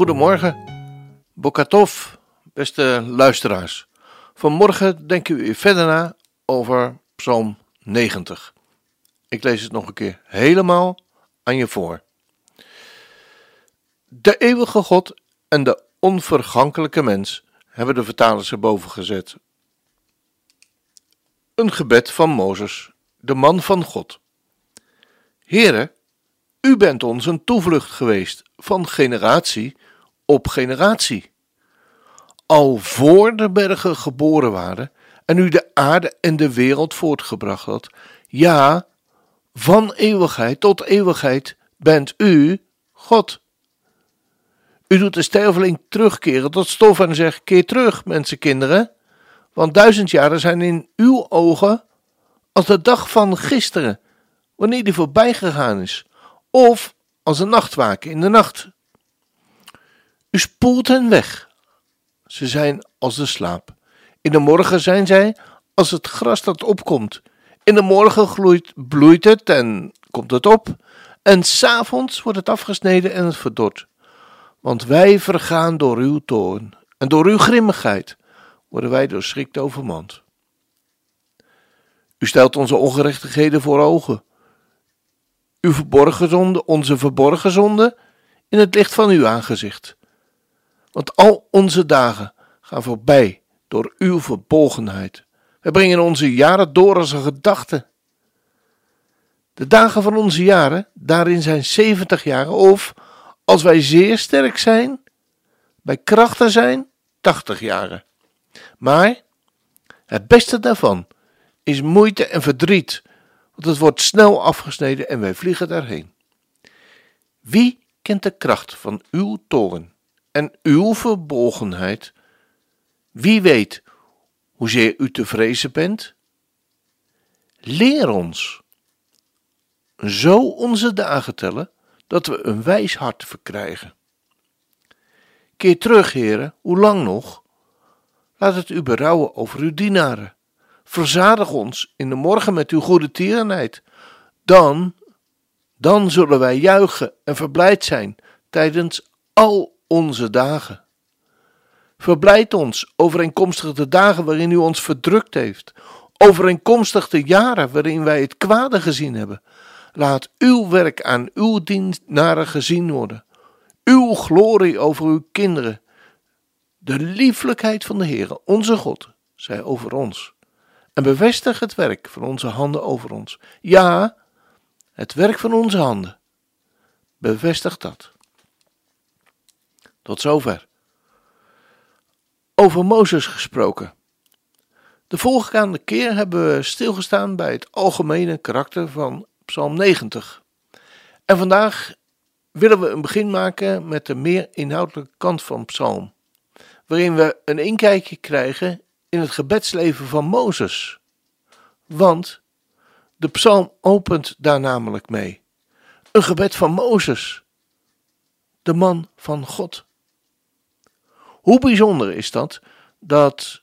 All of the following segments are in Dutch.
Goedemorgen, Bokatov, beste luisteraars. Vanmorgen denken we verder na over Psalm 90. Ik lees het nog een keer helemaal aan je voor. De eeuwige God en de onvergankelijke mens hebben de vertalers erboven gezet. Een gebed van Mozes, de man van God. Here, u bent ons een toevlucht geweest van generatie op generatie. Al voor de bergen geboren waren en u de aarde en de wereld voortgebracht had, ja, van eeuwigheid tot eeuwigheid bent u God. U doet de sterveling terugkeren tot stof en zegt: Keer terug, mensenkinderen, want duizend jaren zijn in uw ogen als de dag van gisteren, wanneer die voorbij gegaan is, of als een nachtwaken in de nacht. U spoelt hen weg. Ze zijn als de slaap. In de morgen zijn zij als het gras dat opkomt. In de morgen gloeit, bloeit het en komt het op. En s'avonds wordt het afgesneden en het verdort. Want wij vergaan door uw toorn en door uw grimmigheid worden wij door schrik overmand. U stelt onze ongerechtigheden voor ogen. Uw verborgen zonde, onze verborgen zonde, in het licht van uw aangezicht. Want al onze dagen gaan voorbij door uw verbolgenheid. Wij brengen onze jaren door als een gedachte. De dagen van onze jaren, daarin zijn zeventig jaren, of als wij zeer sterk zijn, bij krachten zijn, tachtig jaren. Maar het beste daarvan is moeite en verdriet, want het wordt snel afgesneden en wij vliegen daarheen. Wie kent de kracht van uw toren en uw verbolgenheid? Wie weet hoezeer u te vrezen bent? Leer ons zo onze dagen tellen, dat we een wijs hart verkrijgen. Keer terug, heren, hoe lang nog? Laat het u berouwen over uw dienaren. Verzadig ons in de morgen met uw goede tierenheid. Dan, dan zullen wij juichen en verblijd zijn tijdens al onze dagen. Verblijd ons overeenkomstig de dagen waarin u ons verdrukt heeft, overeenkomstig de jaren waarin wij het kwade gezien hebben. Laat uw werk aan uw dienaren gezien worden, uw glorie over uw kinderen. De lieflijkheid van de Heere, onze God, zij over ons. En bevestig het werk van onze handen over ons. Ja, het werk van onze handen. Bevestig dat. Tot zover over Mozes gesproken. De voorgaande keer hebben we stilgestaan bij het algemene karakter van Psalm 90. En vandaag willen we een begin maken met de meer inhoudelijke kant van Psalm, waarin we een inkijkje krijgen in het gebedsleven van Mozes. Want de Psalm opent daar namelijk mee. Een gebed van Mozes, de man van God. Hoe bijzonder is dat dat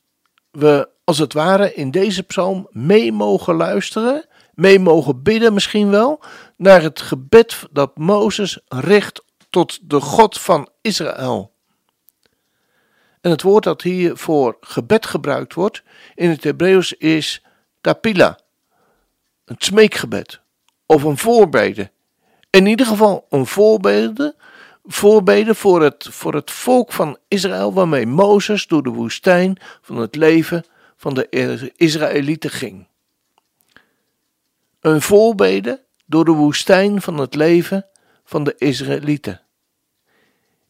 we als het ware in deze psalm mee mogen luisteren, mee mogen bidden misschien wel, naar het gebed dat Mozes richt tot de God van Israël. En het woord dat hier voor gebed gebruikt wordt in het Hebreeuws is tapila, een smeekgebed of een voorbede. In ieder geval een voorbede voorbeden voor het, voor het volk van Israël, waarmee Mozes door de woestijn van het leven van de Israëlieten ging. Een voorbede door de woestijn van het leven van de Israëlieten.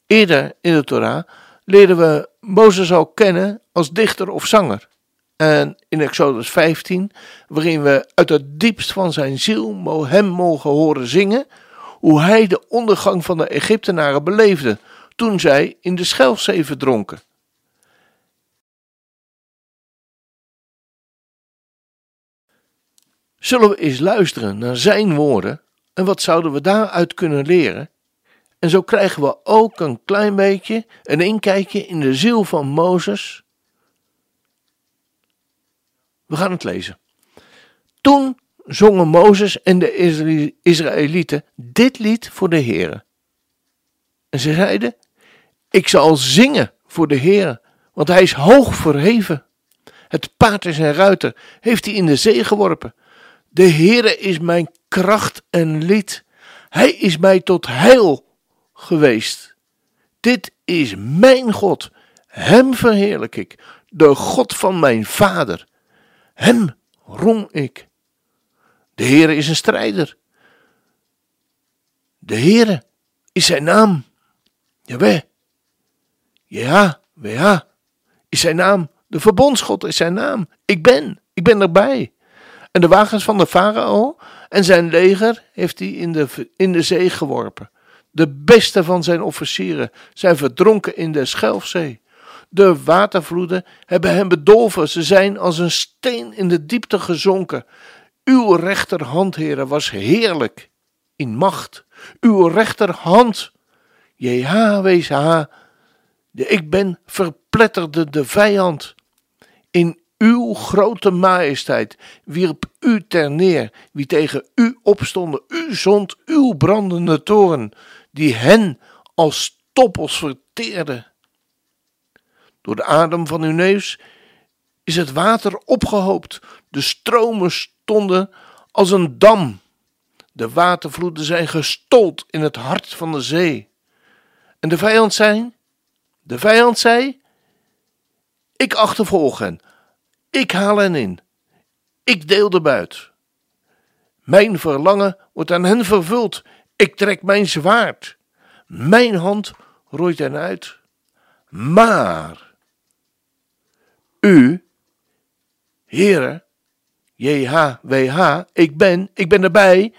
Eerder in de Torah leerden we Mozes al kennen als dichter of zanger. En in Exodus 15, waarin we uit het diepst van zijn ziel hem mogen horen zingen, hoe hij de ondergang van de Egyptenaren beleefde toen zij in de Schelfzee verdronken. Zullen we eens luisteren naar zijn woorden en wat zouden we daaruit kunnen leren? En zo krijgen we ook een klein beetje een inkijkje in de ziel van Mozes. We gaan het lezen. Toen zongen Mozes en de Israëlieten dit lied voor de Heere. En ze zeiden: Ik zal zingen voor de Heere, want hij is hoog verheven. Het paard en zijn ruiter heeft hij in de zee geworpen. De Heere is mijn kracht en lied. Hij is mij tot heil geweest. Dit is mijn God. Hem verheerlijk ik, de God van mijn vader. Hem roem ik. De Heere is een strijder. De Heere is zijn naam. Jawel. Ja, ja, is zijn naam. De verbondsgod is zijn naam. Ik ben, ik ben erbij. En de wagens van de farao en zijn leger heeft hij in de, in de zee geworpen. De beste van zijn officieren zijn verdronken in de Schelfzee. De watervloeden hebben hem bedolven. Ze zijn als een steen in de diepte gezonken. Uw rechterhand, heren, was heerlijk in macht. Uw rechterhand, JHWH, de ik ben verpletterde de vijand. In uw grote majesteit wierp u ter neer wie tegen u opstonden. U zond uw brandende toren, die hen als stoppels verteerde. Door de adem van uw neus is het water opgehoopt. De stromen stonden als een dam. De watervloeden zijn gestold in het hart van de zee. En de vijand zei, de vijand zei, ik achtervolg hen, ik haal hen in, ik deel de buit. Mijn verlangen wordt aan hen vervuld, ik trek mijn zwaard, mijn hand roeit hen uit. Maar u, Heere, JHWH, ik ben, ik ben erbij,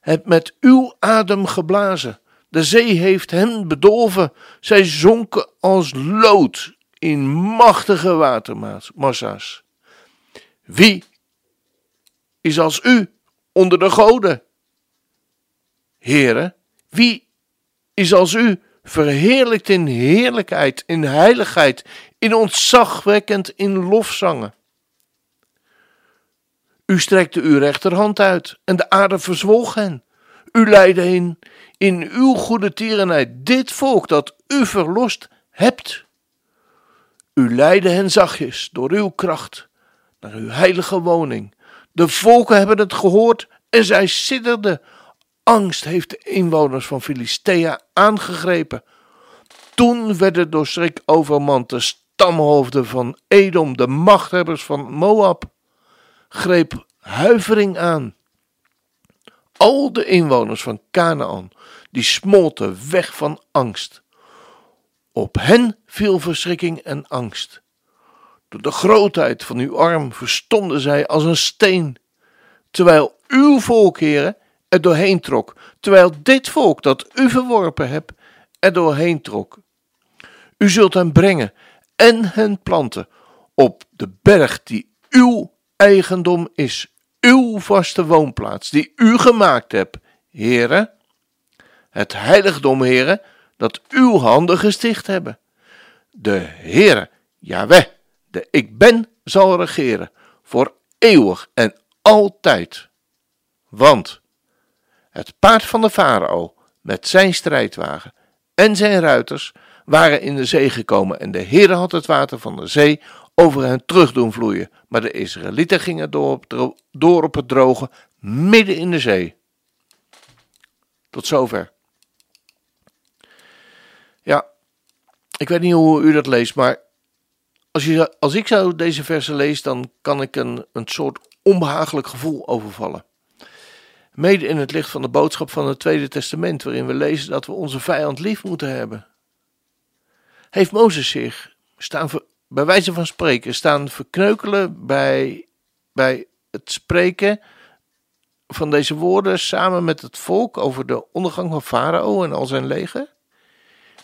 hebt met uw adem geblazen. De zee heeft hen bedolven. Zij zonken als lood in machtige watermassa's. Wie is als u onder de goden? Heren, wie is als u verheerlijkt in heerlijkheid, in heiligheid, in ontzagwekkend in lofzangen? U strekte uw rechterhand uit en de aarde verzwolg hen. U leidde hen in uw goede tierenheid dit volk dat u verlost hebt. U leidde hen zachtjes door uw kracht naar uw heilige woning. De volken hebben het gehoord en zij sidderden. Angst heeft de inwoners van Filistea aangegrepen. Toen werden door schrik overmand de stamhoofden van Edom, de machthebbers van Moab greep huivering aan. Al de inwoners van Canaan, die smolten weg van angst. Op hen viel verschrikking en angst. Door de grootheid van uw arm verstonden zij als een steen, terwijl uw volk, heren, er doorheen trok, terwijl dit volk dat u verworpen hebt, er doorheen trok. U zult hen brengen en hen planten op de berg die uw eigendom is uw vaste woonplaats, die u gemaakt hebt, heren. Het heiligdom, heren, dat uw handen gesticht hebben. De Heere, Jaweh, de ik ben, zal regeren, voor eeuwig en altijd. Want het paard van de farao met zijn strijdwagen en zijn ruiters waren in de zee gekomen en de Heere had het water van de zee over hen terug doen vloeien. Maar de Israëlieten gingen door op, door op het droge, midden in de zee. Tot zover. Ja, ik weet niet hoe u dat leest, maar als, je, als ik zo deze versen lees, dan kan ik een, een soort onbehagelijk gevoel overvallen. Mede in het licht van de boodschap van het Tweede Testament, waarin we lezen dat we onze vijand lief moeten hebben. Heeft Mozes zich staan bij wijze van spreken staan verkneukelen bij, bij het spreken van deze woorden samen met het volk over de ondergang van Farao en al zijn leger?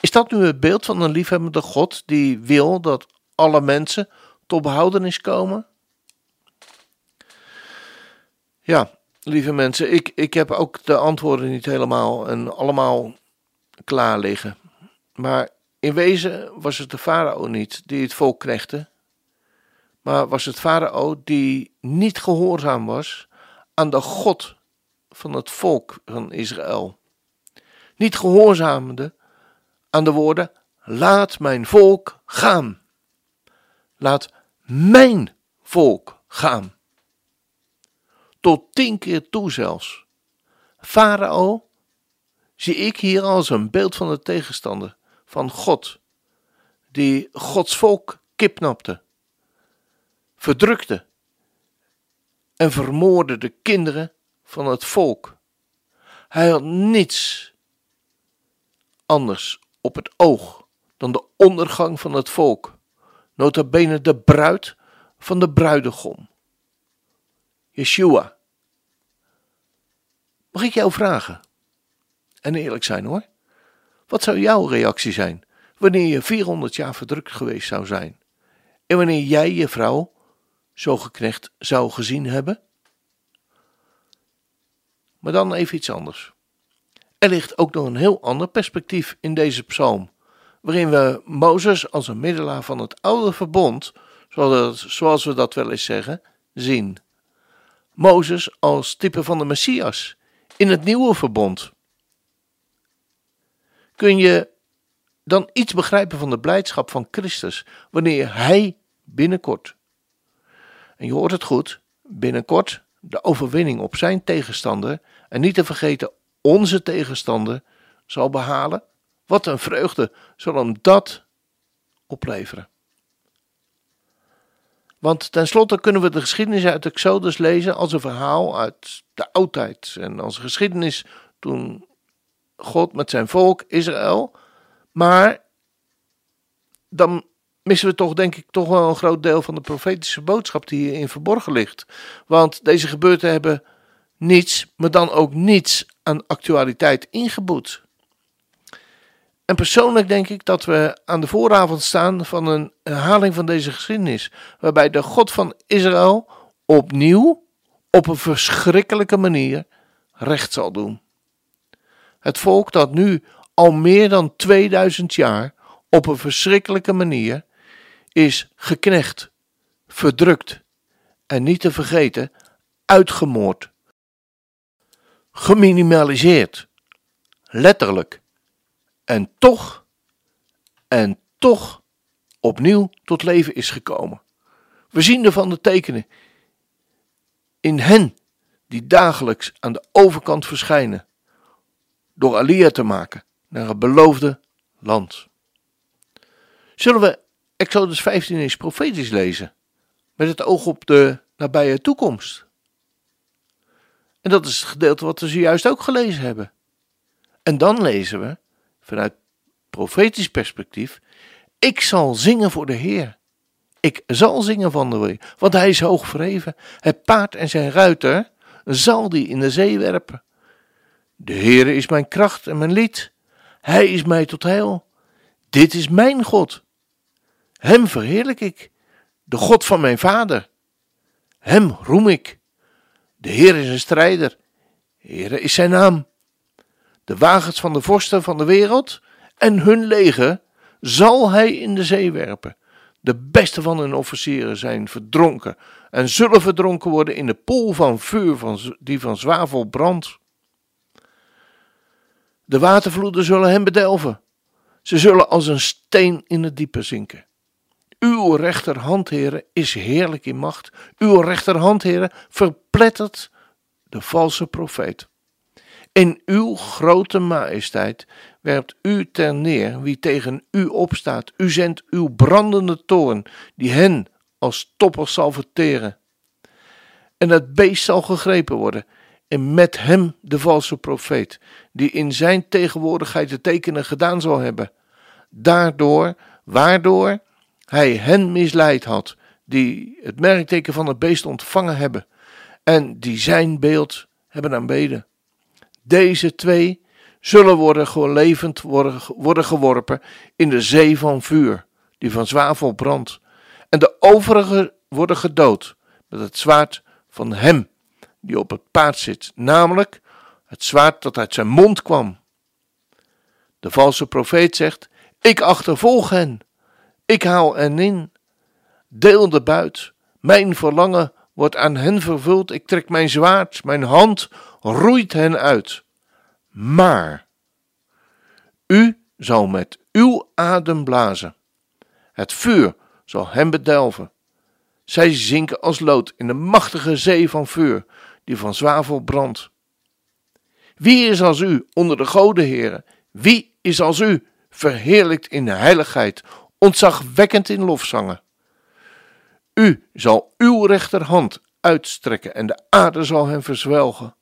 Is dat nu het beeld van een liefhebbende God die wil dat alle mensen tot behoudenis komen? Ja, lieve mensen, ik, ik heb ook de antwoorden niet helemaal en allemaal klaar liggen. Maar in wezen was het de farao niet die het volk knechtte, maar was het farao die niet gehoorzaam was aan de God van het volk van Israël. Niet gehoorzaamde aan de woorden: Laat mijn volk gaan. Laat mijn volk gaan. Tot tien keer toe zelfs. Farao zie ik hier als een beeld van de tegenstander van God, die Gods volk kidnapte, verdrukte en vermoordde de kinderen van het volk. Hij had niets anders op het oog dan de ondergang van het volk, nota bene de bruid van de bruidegom. Yeshua. Mag ik jou vragen? En eerlijk zijn hoor. Wat zou jouw reactie zijn wanneer je 400 jaar verdrukt geweest zou zijn? En wanneer jij je vrouw zo geknecht zou gezien hebben? Maar dan even iets anders. Er ligt ook nog een heel ander perspectief in deze psalm, waarin we Mozes als een middelaar van het oude verbond, zoals we dat wel eens zeggen, zien. Mozes als type van de Messias in het nieuwe verbond. Kun je dan iets begrijpen van de blijdschap van Christus wanneer Hij binnenkort, en je hoort het goed, binnenkort de overwinning op zijn tegenstander en niet te vergeten onze tegenstander zal behalen? Wat een vreugde zal hem dat opleveren. Want tenslotte kunnen we de geschiedenis uit Exodus lezen als een verhaal uit de oudheid en als geschiedenis toen God met zijn volk Israël. Maar dan missen we toch, denk ik, toch wel een groot deel van de profetische boodschap die hierin verborgen ligt. Want deze gebeurten hebben niets, maar dan ook niets aan actualiteit ingeboet. En persoonlijk denk ik dat we aan de vooravond staan van een herhaling van deze geschiedenis, waarbij de God van Israël opnieuw op een verschrikkelijke manier recht zal doen. Het volk dat nu al meer dan 2000 jaar op een verschrikkelijke manier is geknecht, verdrukt en niet te vergeten uitgemoord, geminimaliseerd, letterlijk, en toch, en toch opnieuw tot leven is gekomen. We zien ervan de tekenen in hen die dagelijks aan de overkant verschijnen, door Alia te maken naar het beloofde land. Zullen we Exodus 15 eens profetisch lezen, met het oog op de nabije toekomst? En dat is het gedeelte wat we zojuist ook gelezen hebben. En dan lezen we, vanuit profetisch perspectief, ik zal zingen voor de Heer. Ik zal zingen van de Heer, want hij is hoog verheven. Het paard en zijn ruiter zal die in de zee werpen. De Heere is mijn kracht en mijn lied. Hij is mij tot heil. Dit is mijn God. Hem verheerlijk ik, de God van mijn vader. Hem roem ik. De Heer is een strijder. Heere is zijn naam. De wagens van de vorsten van de wereld en hun leger zal hij in de zee werpen. De beste van hun officieren zijn verdronken en zullen verdronken worden in de pool van vuur van, die van zwavel brandt. De watervloeden zullen hem bedelven. Ze zullen als een steen in het diepe zinken. Uw rechterhand, is heerlijk in macht. Uw rechterhand, heren, verplettert de valse profeet. In uw grote majesteit werpt u ter neer wie tegen u opstaat. U zendt uw brandende toorn, die hen als toppers zal verteren. En het beest zal gegrepen worden, en met hem de valse profeet, die in zijn tegenwoordigheid de tekenen gedaan zal hebben. Daardoor, waardoor hij hen misleid had, die het merkteken van het beest ontvangen hebben, en die zijn beeld hebben aanbeden. Deze twee zullen worden levend worden, worden geworpen in de zee van vuur, die van zwavel brandt. En de overigen worden gedood met het zwaard van hem die op het paard zit, namelijk het zwaard dat uit zijn mond kwam. De valse profeet zegt: Ik achtervolg hen, ik haal hen in, deel de buit, mijn verlangen wordt aan hen vervuld, ik trek mijn zwaard, mijn hand roeit hen uit. Maar u zal met uw adem blazen. Het vuur zal hen bedelven. Zij zinken als lood in de machtige zee van vuur, die van zwavel brandt. Wie is als u onder de goden, heren? Wie is als u, verheerlijkt in de heiligheid, ontzagwekkend in lofzangen? U zal uw rechterhand uitstrekken en de aarde zal hen verzwelgen.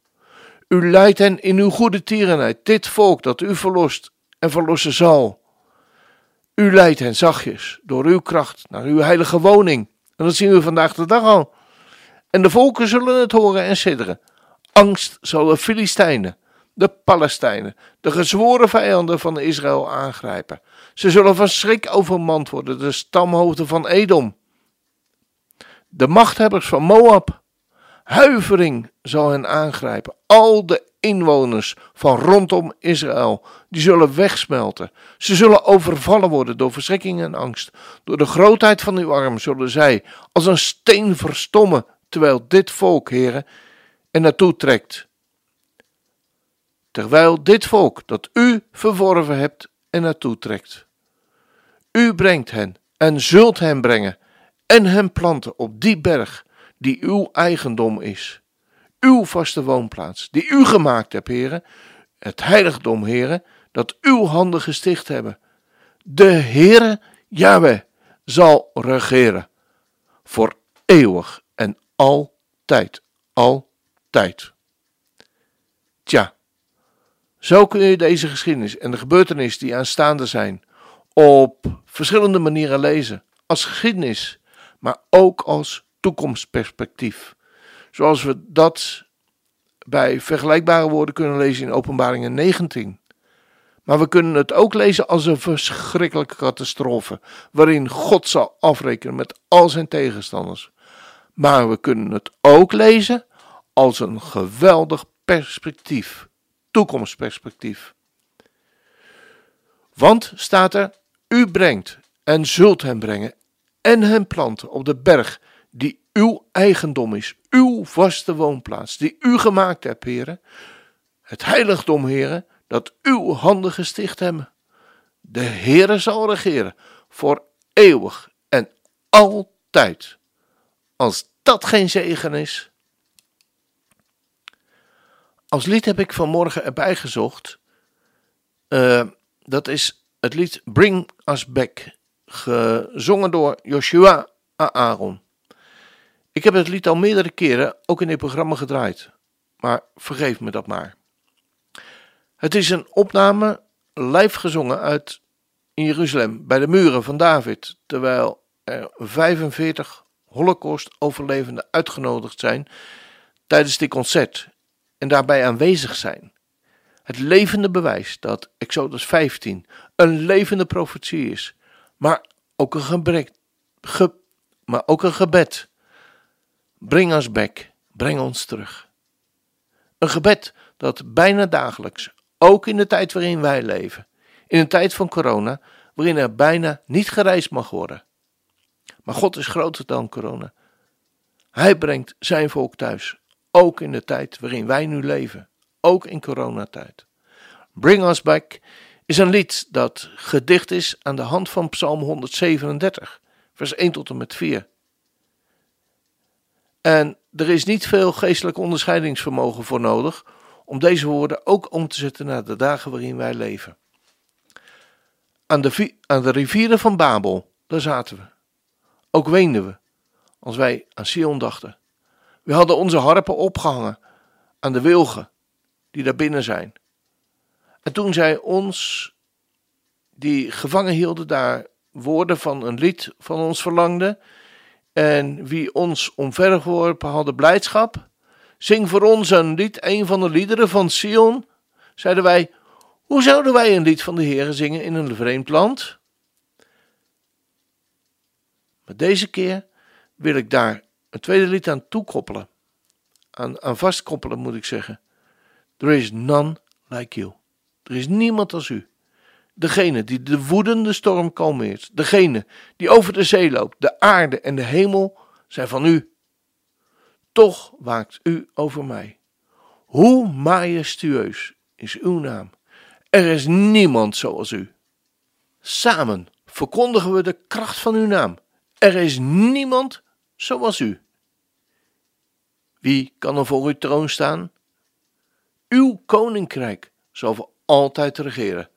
U leidt hen in uw goede tierenheid, dit volk dat u verlost en verlossen zal. U leidt hen zachtjes door uw kracht naar uw heilige woning. En dat zien we vandaag de dag al. En de volken zullen het horen en sidderen. Angst zal de Filistijnen, de Palestijnen, de gezworen vijanden van Israël aangrijpen. Ze zullen van schrik overmand worden, de stamhoofden van Edom. De machthebbers van Moab. Huivering zal hen aangrijpen. Al de inwoners van rondom Israël, die zullen wegsmelten. Ze zullen overvallen worden door verschrikking en angst. Door de grootheid van uw arm zullen zij als een steen verstommen, terwijl dit volk, heren, er naartoe trekt. Terwijl dit volk dat u verworven hebt er naartoe trekt. U brengt hen en zult hen brengen en hen planten op die berg die uw eigendom is uw vaste woonplaats, die u gemaakt hebt, heren, het heiligdom, heren, dat uw handen gesticht hebben. De Heere, Yahweh, zal regeren, voor eeuwig en altijd, altijd. Tja, zo kun je deze geschiedenis en de gebeurtenissen die aanstaande zijn op verschillende manieren lezen, als geschiedenis, maar ook als toekomstperspectief zoals we dat bij vergelijkbare woorden kunnen lezen in Openbaringen 19. Maar we kunnen het ook lezen als een verschrikkelijke catastrofe, waarin God zal afrekenen met al zijn tegenstanders. Maar we kunnen het ook lezen als een geweldig perspectief, toekomstperspectief. Want staat er, u brengt en zult hem brengen en hem planten op de berg die uw eigendom is, uw vaste woonplaats, die u gemaakt hebt, heren. Het heiligdom, heren, dat uw handen gesticht hebben. De Heere zal regeren voor eeuwig en altijd. Als dat geen zegen is. Als lied heb ik vanmorgen erbij gezocht. Uh, dat is het lied Bring Us Back, gezongen door Joshua Aaron. Ik heb het lied al meerdere keren ook in dit programma gedraaid, maar vergeef me dat maar. Het is een opname live gezongen uit in Jeruzalem bij de muren van David, terwijl er 45 Holocaust-overlevenden uitgenodigd zijn tijdens dit concert en daarbij aanwezig zijn. Het levende bewijs dat Exodus 15 een levende profetie is, maar ook een gebrek, ge, maar ook een gebed Breng ons back, breng ons terug. Een gebed dat bijna dagelijks, ook in de tijd waarin wij leven, in een tijd van corona, waarin er bijna niet gereisd mag worden. Maar God is groter dan corona. Hij brengt zijn volk thuis, ook in de tijd waarin wij nu leven, ook in coronatijd. Bring Us Back is een lied dat gedicht is aan de hand van Psalm 137, vers 1 tot en met 4. En er is niet veel geestelijk onderscheidingsvermogen voor nodig om deze woorden ook om te zetten naar de dagen waarin wij leven. Aan de, aan de rivieren van Babel, daar zaten we. Ook weenden we als wij aan Sion dachten. We hadden onze harpen opgehangen aan de wilgen die daar binnen zijn. En toen zij ons, die gevangen hielden, daar woorden van een lied van ons verlangden, en wie ons omvergeworpen hadden blijdschap, Zing voor ons een lied, een van de liederen van Sion. Zeiden wij, hoe zouden wij een lied van de Heer zingen in een vreemd land? Maar deze keer wil ik daar een tweede lied aan toekoppelen. Aan, aan vastkoppelen moet ik zeggen. There is none like you. Er is niemand als u. Degene die de woedende storm kalmeert. Degene die over de zee loopt. De aarde en de hemel zijn van u. Toch waakt u over mij. Hoe majestueus is uw naam. Er is niemand zoals u. Samen verkondigen we de kracht van uw naam. Er is niemand zoals u. Wie kan er voor uw troon staan? Uw koninkrijk zal voor altijd regeren.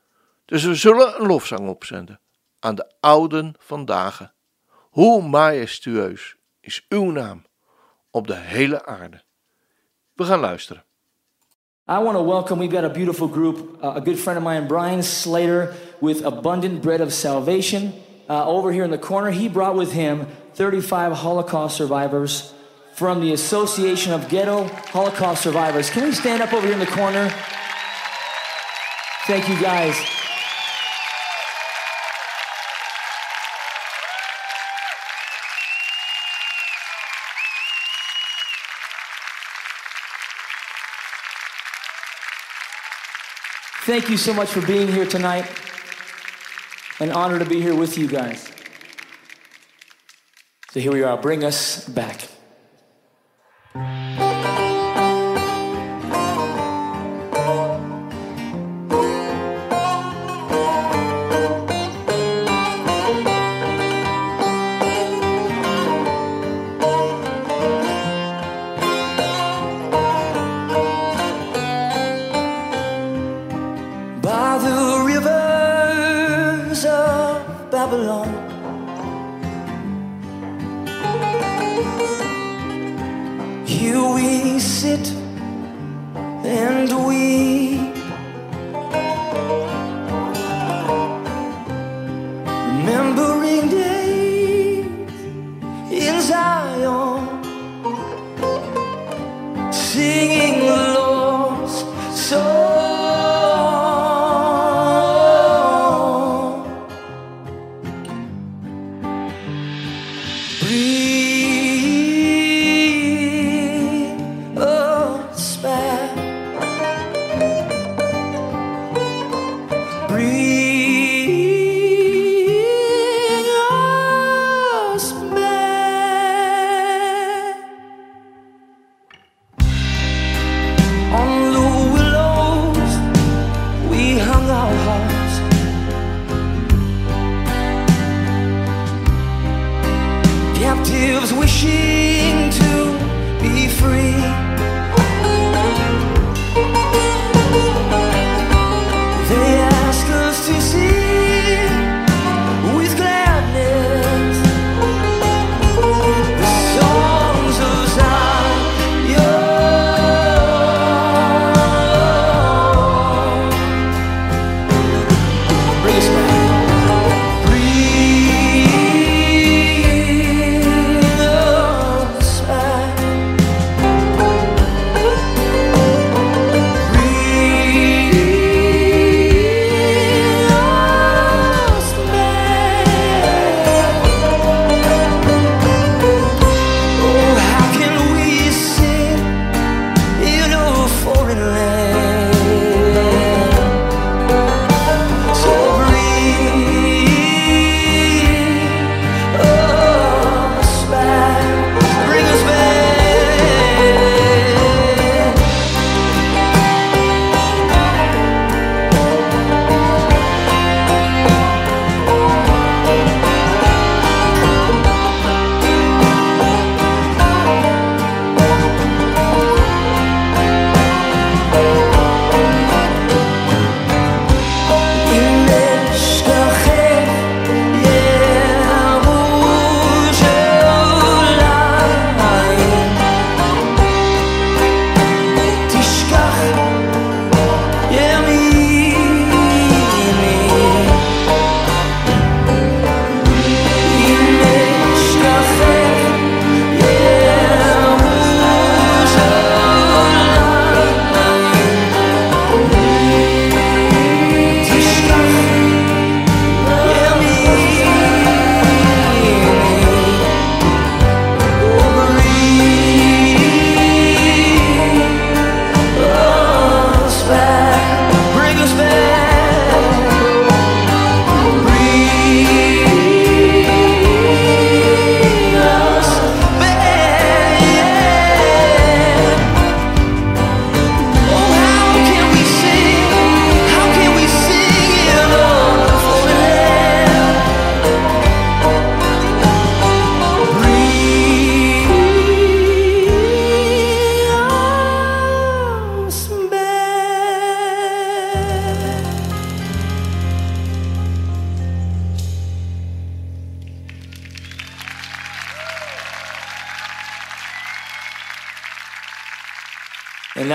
Dus we zullen een lofzang opzenden aan de ouden van dagen. Hoe majestueus is uw naam op de hele aarde. We gaan luisteren. I want to welcome, we've got a beautiful group, uh, a good friend of mine, Brian Slater, with Abundant Bread of Salvation. Uh, over here in the corner, he brought with him 35 Holocaust survivors from the Association of Ghetto Holocaust Survivors. Can we stand up over here in the corner? Thank you, guys. Thank you so much for being here tonight. An honor to be here with you guys. So here we are. Bring us back.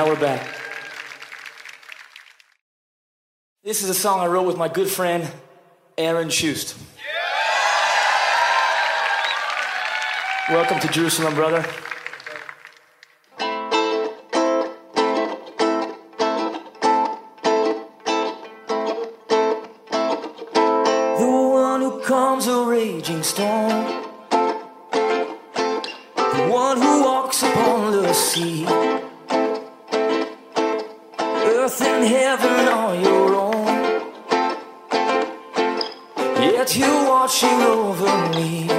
we're back. This is a song I wrote with my good friend, Aaron Schust. Welcome to Jerusalem, brother. The one who calms a raging storm, the one who walks upon the sea. heaven on your own. Yet you're watching over me.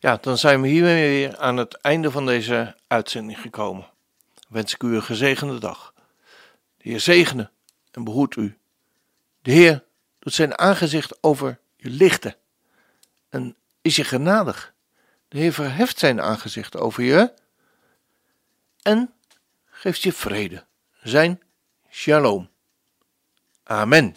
Ja, dan zijn we hiermee weer aan het einde van deze uitzending gekomen. Wens ik u een gezegende dag. De Heer zegene en behoedt u. De Heer doet zijn aangezicht over je lichten en is je genadig. De Heer verheft zijn aangezicht over je en geeft je vrede. Zijn shalom. Amen.